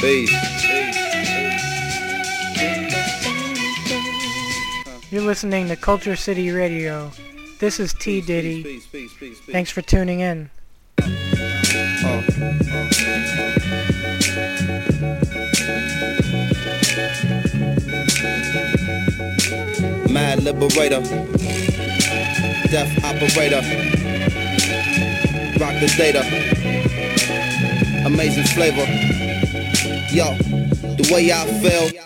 Peace. You're listening to Culture City Radio. This is T Diddy. Thanks for tuning in. Mad liberator. Death operator. Rock the data. Amazing flavor. Yo, the way I feel.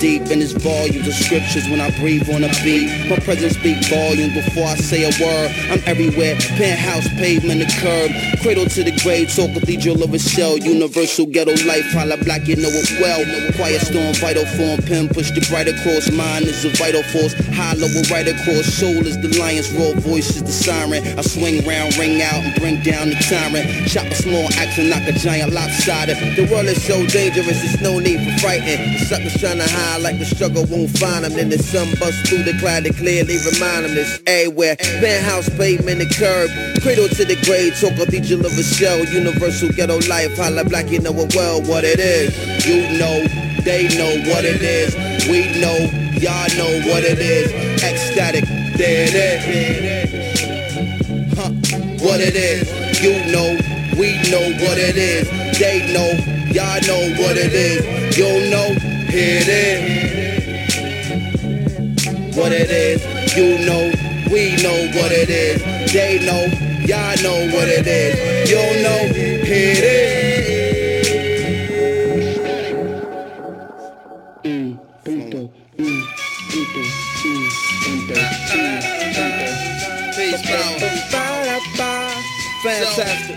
deep in its volumes of scriptures when I breathe on a beat. My presence speak volumes before I say a word. I'm everywhere, penthouse, pavement, the curb. Cradle to the grave, talk cathedral of a shell. Universal ghetto life, holla black, you know it well. Quiet storm, vital form, pen push the bright across. Mind is a vital force, hollow will right across. Soul is the lion's raw voice is the siren. I swing round, ring out, and bring down the tyrant. Chop a small axe and knock a giant lopsided. The world is so dangerous, there's no need for frightened. The suckers trying to hide like the struggle won't find them. Then the sun busts through the cloud to clearly remind them this everywhere. Penthouse, pavement, the curb. Cradle to the grave, talk cathedral of a shell. Universal ghetto life, holla black, you know it well what it is. You know, they know what it is. We know, y'all know what it is. Ecstatic, there it is. Huh, what it is. You know, we know what it is. They know, y'all know what it is. You know, here it is what it is. You know, we know what it is. They know, y'all know what it is. You know, here it.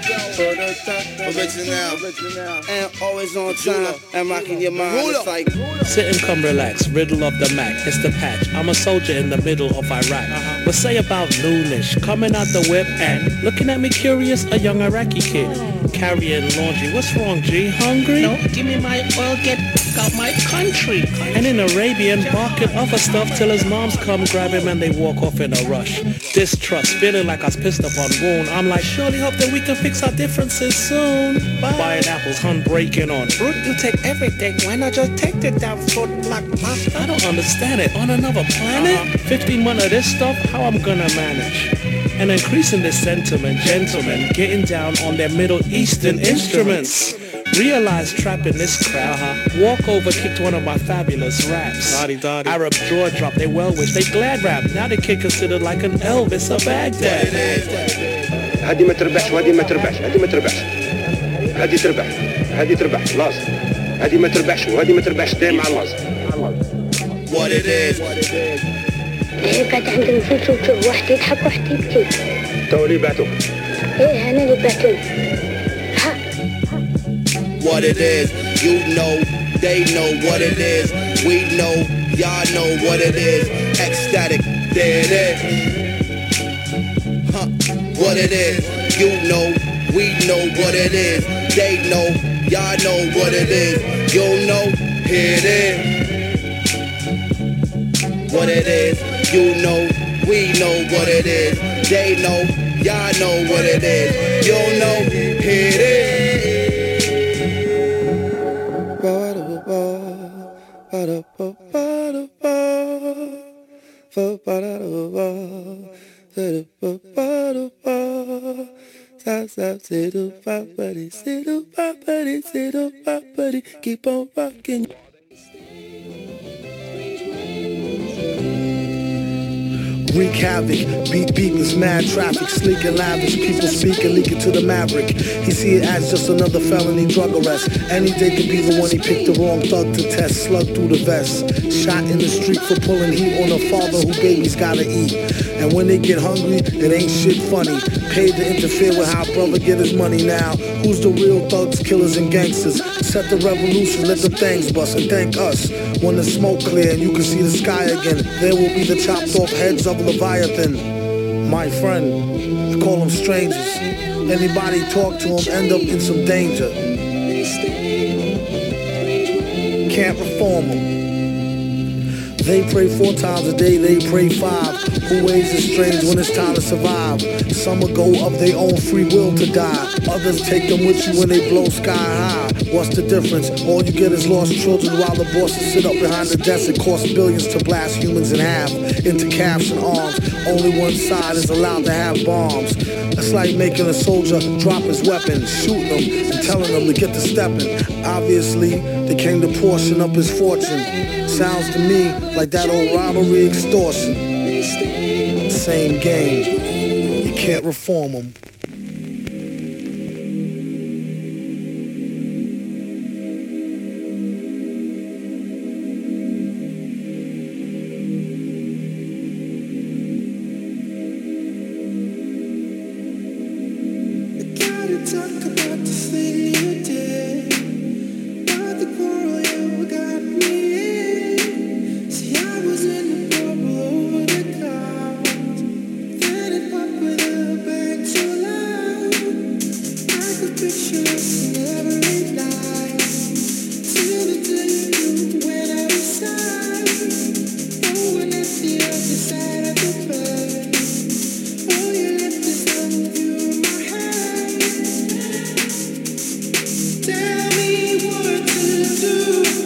Fantastic. Original. And always on time. And rocking your mind. It's like. Sit and come relax, riddle of the Mac, it's the patch. I'm a soldier in the middle of Iraq. Uh-huh. What say about noonish, coming out the whip and looking at me curious, a young Iraqi kid. Carrying laundry, what's wrong, G? Hungry? No, give me my oil, get out my country. And in Arabian, barking other stuff till his moms come grab him and they walk off in a rush. Distrust, feeling like I was pissed up on wound. I'm like, surely hope that we can fix our differences soon. Buying apples, hun breaking on. Fruit, you take everything. Why not just take the damn fruit like? I don't understand it. On another planet? Uh-huh. 15 months of this stuff, how I'm gonna manage? And increasing this sentiment, gentlemen, getting down on their Middle Eastern instruments. Realize trapping this crowd, walk over, kicked one of my fabulous raps. Arab jaw drop, they well wish, they glad rap. Now they kid considered like an Elvis of Baghdad. هذه ما تربحش وهذه ما تربحش هذه ما تربحش هذه تربح هذه تربح لازم هذه ما تربحش وهذه ما تربحش دايما مع لازم What it is. إيه قاعد عندهم فلوس وتشوف واحد يضحك واحد يبكي تو اللي بعتوك إيه أنا اللي بعتهم ها What it is. You know, they know what it is. We know, y'all know what it is. Ecstatic, there it is. Huh, what it is. You know, we know what it is. They know, y'all know what it is. You know, here it is. What it is. You know, we know what it is. They know, y'all know what it is. You know, here it is. Stop, sit up, pop, buddy, sit up, pop, buddy, sit up, pop, buddy, keep on rocking. Wreak havoc, beat beatings, mad traffic, sleek and lavish, people speaking, leaking to the maverick. He see it as just another felony drug arrest. Any day could be the one he picked the wrong thug to test, slug through the vest. Shot in the street for pulling heat on a father who babies gotta eat. And when they get hungry, it ain't shit funny. paid to interfere with how brother get his money now. Who's the real thugs, killers, and gangsters? Set the revolution, let the things bust, and thank us. When the smoke clear and you can see the sky again, there will be the chopped off heads of Leviathan. My friend, I call them strangers. Anybody talk to them end up in some danger. Can't reform them. They pray four times a day, they pray five. Who ways is strange when it's time to survive? Some will go of their own free will to die. Others take them with you when they blow sky high. What's the difference? All you get is lost children while the bosses sit up behind the desk. It costs billions to blast humans in half into calves and arms. Only one side is allowed to have bombs. It's like making a soldier drop his weapon, shooting them and telling them to get to stepping. Obviously, they came to portion up his fortune. Sounds to me like that old robbery extortion. Same game. You can't reform them. do.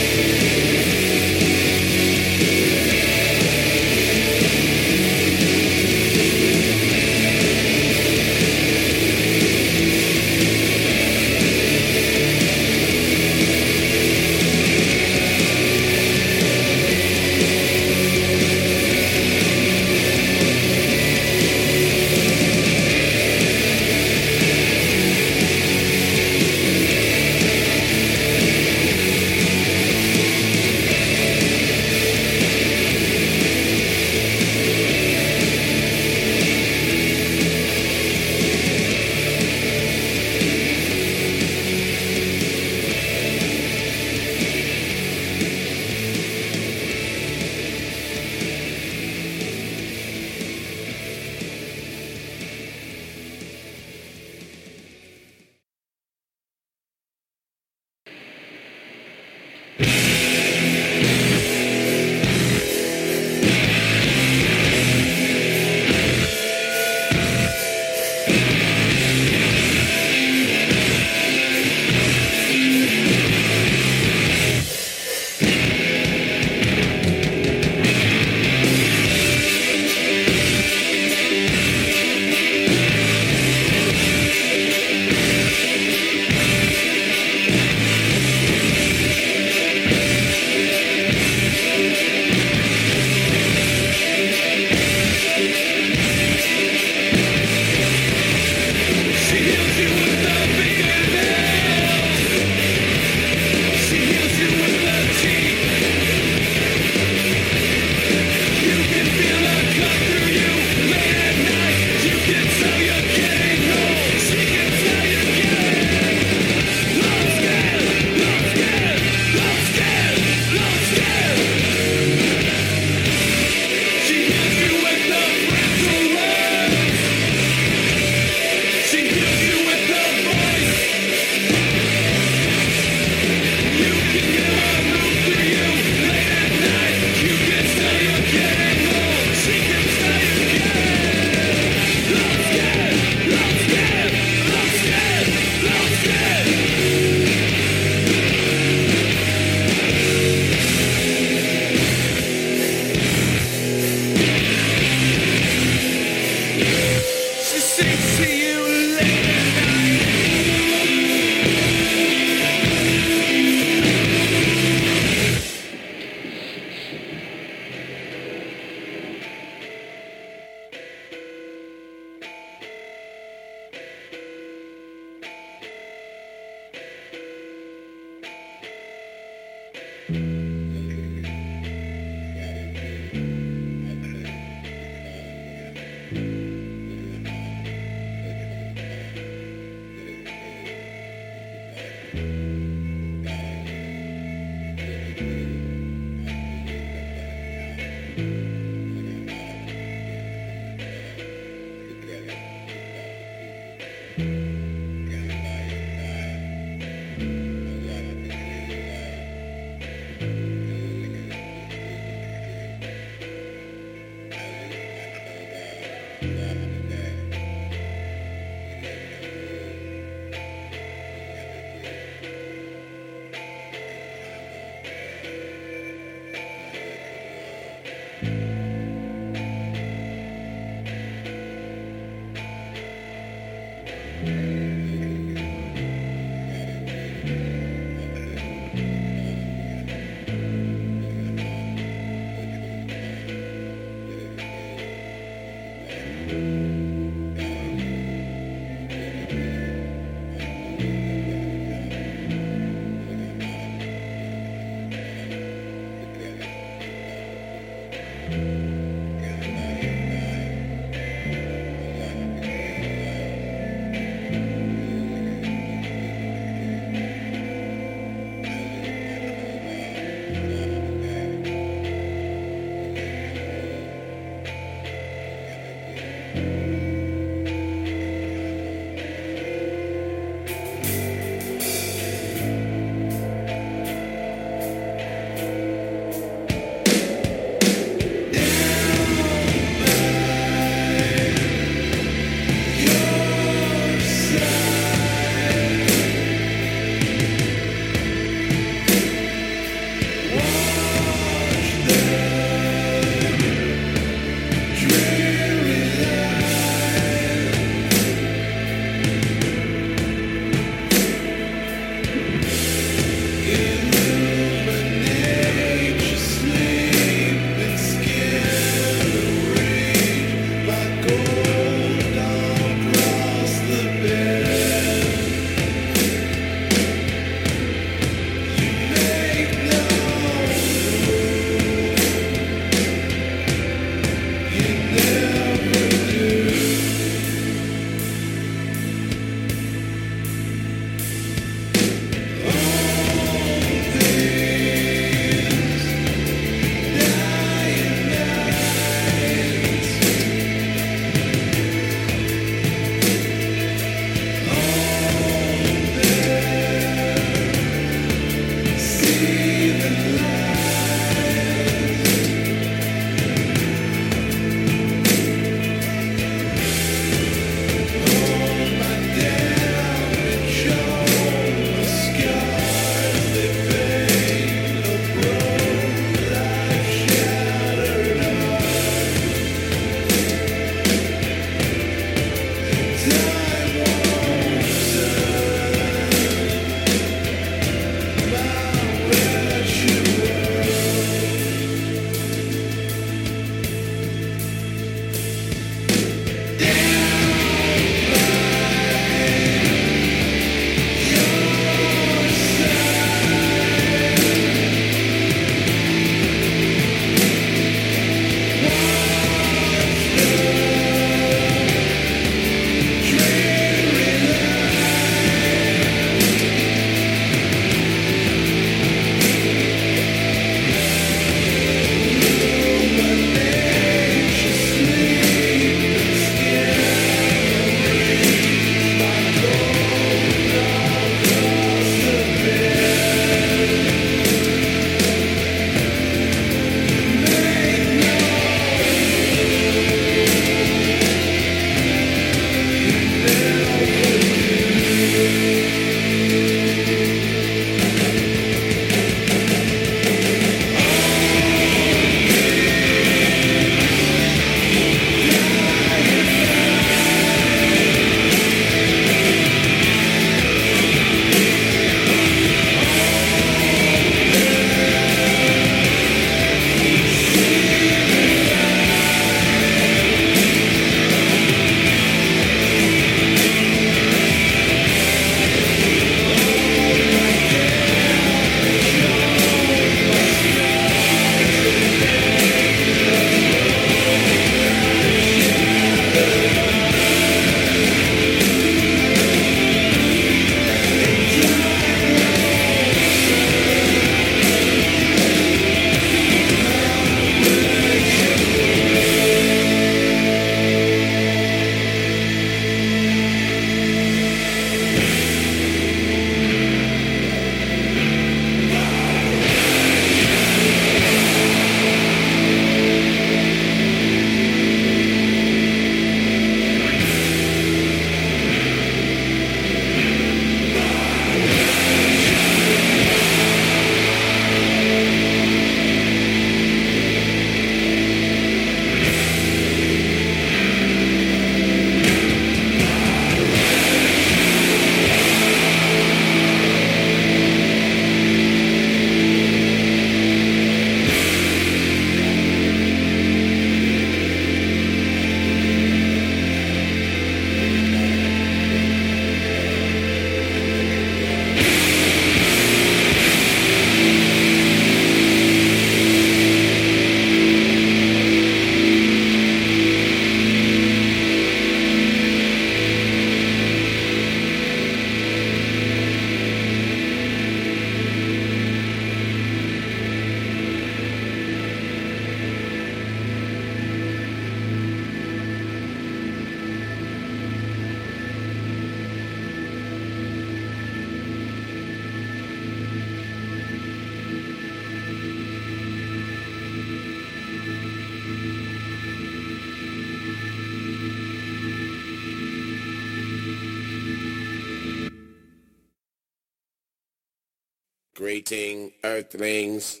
Greeting, Earthlings.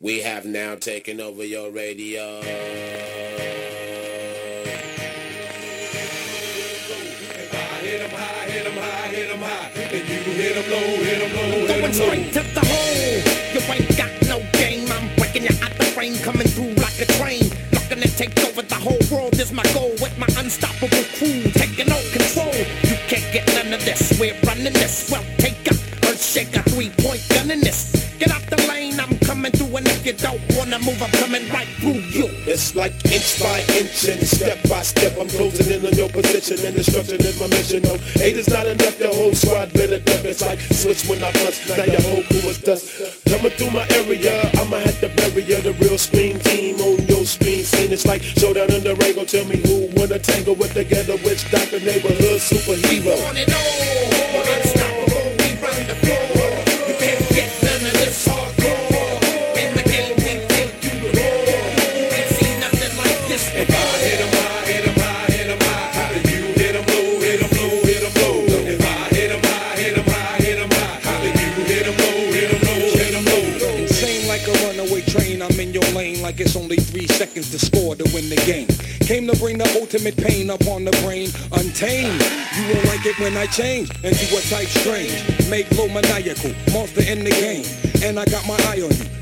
We have now taken over your radio. Going straight to the hole. You ain't got no game. I'm breaking you out the frame, coming through like a train. Looking to take over the whole world is my goal. With my unstoppable crew taking all control. You can't get none of this. We're running this. Well, take a earth shaker, wanna move, I'm coming right through you. It's like inch by inch and step by step. I'm closing in on your position and destruction is my mission. No, eight is not enough. Your whole squad better duck. It's like switch when I punch. Now your whole crew is dust. Coming through my area, I'ma have to bury ya. The real screen team on your screen scene. It's like showdown in the ring. Go tell me who wanna tangle with the ghetto ultimate pain upon the brain, untamed. You won't like it when I change into a type strange. Make low maniacal, monster in the game. And I got my eye on you,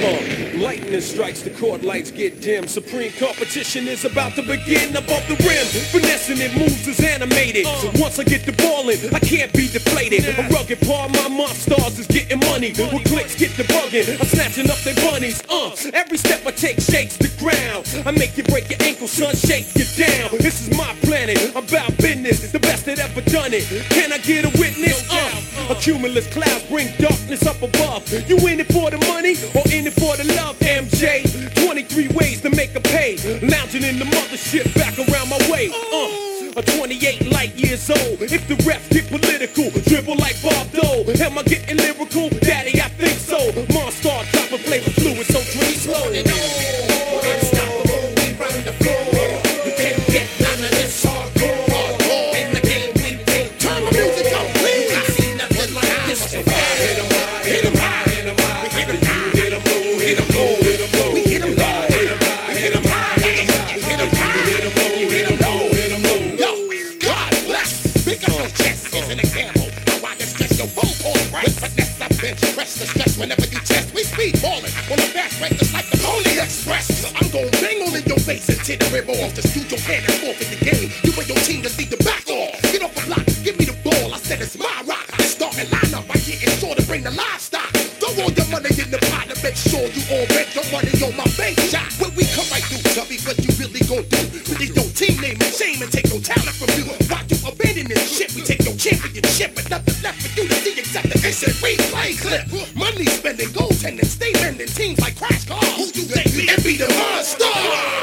Uh, lightning strikes, the court lights get dim. Supreme competition is about to begin above the rim. Finessing it moves is animated. So once I get the ball in, I can't be deflated. A rugged part, my monsters is getting money. With clicks get the bugging, I'm snatching up their bunnies. Uh, every step I take shakes the ground. I make you break your ankle, son, shake you down. This is my planet, I'm about business, the best that ever done it. Can I get a witness? Uh, a cumulus clouds bring darkness up above. You in it for the money or in it for the love, MJ? 23 ways to make a pay. Lounging in the mothership back around my way. Uh, a 28 light years old. If the refs get political, dribble like Bob Dole. Am I getting lyrical? Daddy, I think so. Monster, a flavor fluid, so drink slow. Unstoppable, we run the floor. Test. We speed balling on the break just like the Pony Express. I'm gon' bang on in your face and tear the rib off. Dispute your hand and forfeit the game. You and your team just need to back off. Get off the block, give me the ball. I said it's my rock. Starting lineup, I get it sure to bring the livestock. The instant replay clip. Money spending, goaltending, stay bending teams like Crash Cars. Who you think me and be the monster?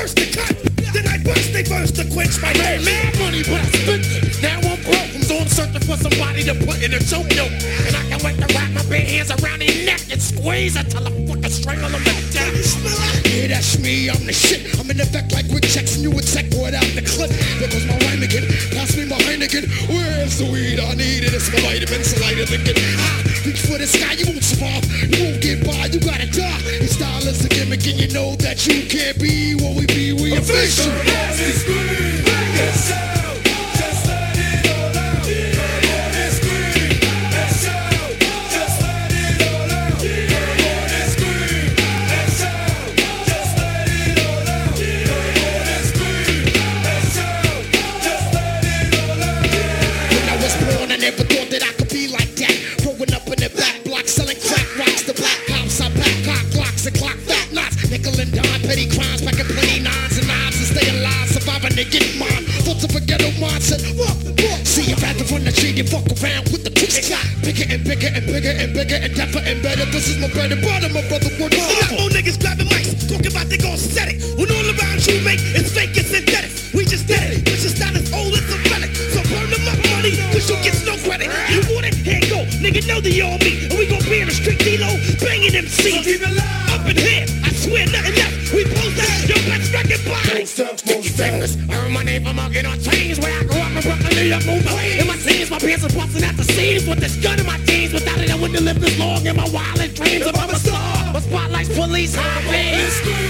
First the cut, then I burst. They burst to quench my thirst. Mad money, but I spent it. Now I'm broke. so I'm searching for somebody to put in a choke yoke. And I can wait to wrap my bare hands around their neck and squeeze until I fucking strangle them to death. Yeah, that's me. I'm the shit. I'm in effect like Rick Jackson. You would check boy out the clip. There goes my rhyme again. Pass me my Heineken. Where's the weed? I need it. It's my vitamins. Lighter than get high. Reach for the sky. You won't survive. You won't get by. You gotta die. Your style is a gimmick, and you know that you can't be what we be. We official. When to get mine. Thoughts of a ghetto mindset. Walk the walk. See, if rather run the street and fuck around with the twist. Bigger and bigger and bigger and bigger and tougher and better. This is my bread and butter, my brother. Work hard. A lot more niggas grabbing mics, talking about they gon' set it. When all around you make it's fake, it's synthetic. We just did it. Push your status old, it's a relic. So burn them up, money, cause you get no credit. You want it? Here go. Nigga know the all me. And we gon' be in the street D-Lo, banging them seats. Up record buy. Sticky fingers, my name from mugging on chains. Where I grew up in Brooklyn, New York, away. In my teens, my pants are busting at the seams. With this gun in my jeans, without it I wouldn't have lived this long. In my wildest dreams of I'm a star. My spotlights, police, highways.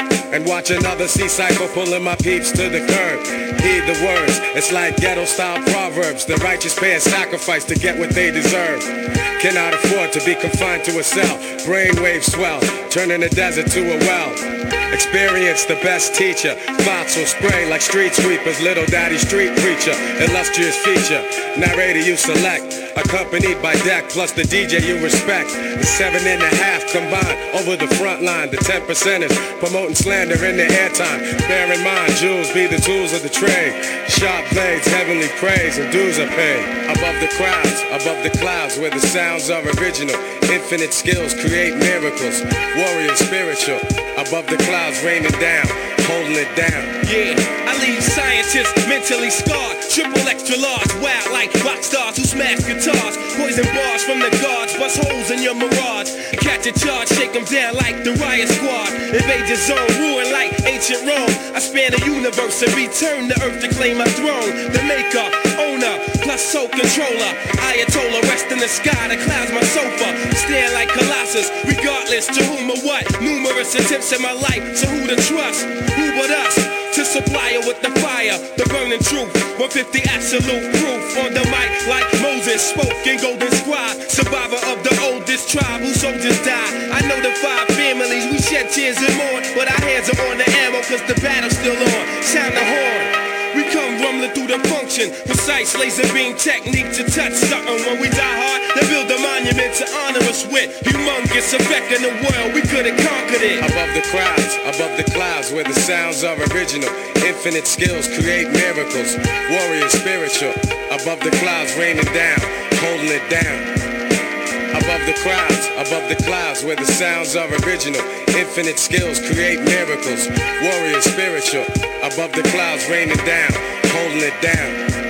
And watch another sea cycle pulling my peeps to the curb. Heed the words, it's like ghetto style proverbs. The righteous pay a sacrifice to get what they deserve. Cannot afford to be confined to a cell. Brainwave swell, turning the desert to a well. Experience the best teacher. Thoughts will spray like street sweepers. Little daddy street preacher. Illustrious feature. Narrator you select. Accompanied by deck plus the DJ you respect. The seven and a half combined over the front line. The ten percenters promoting slander in the airtime. Bear in mind, jewels be the tools of the trade. Sharp blades, heavenly praise, and dues are paid. Above the crowds, above the clouds, where the sounds are original. Infinite skills create miracles. Warrior spiritual. Above the clouds, raining down, holding it down. Yeah, I leave scientists mentally scarred. Triple extra large, wild like rock stars who smash guitars. Poison bars from the guards, bust holes in your mirage. Catch a charge, shake them down like the riot squad. Invade your zone, ruin like ancient Rome. I span the universe and return to earth to claim my throne. The maker, owner, plus soul controller. Ayatollah, rest in the sky, the clouds my sofa. Stand like Colossus, regardless to whom or what. Numerous attempts in my life, so who to trust? Who but us? To supply her with the fire, the burning truth. 150 absolute proof on the mic, like Moses spoke in Golden Scribe. Survivor of the oldest tribe whose soldiers died. I know the five families, we shed tears and mourn. But our hands are on the ammo, cause the battle's still on. Sound the horn. Function. Precise laser beam technique to touch something. When we die hard, they build a monument to honor us with. Humongous effect in the world, we could have conquered it. Above the crowds, above the clouds, where the sounds are original. Infinite skills create miracles. Warrior spiritual. Above the clouds, raining down, holding it down. Above the crowds, above the clouds, where the sounds are original. Infinite skills create miracles. Warrior spiritual. Above the clouds, raining down, holding it down.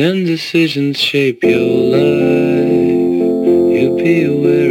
Then decisions shape your life? You be aware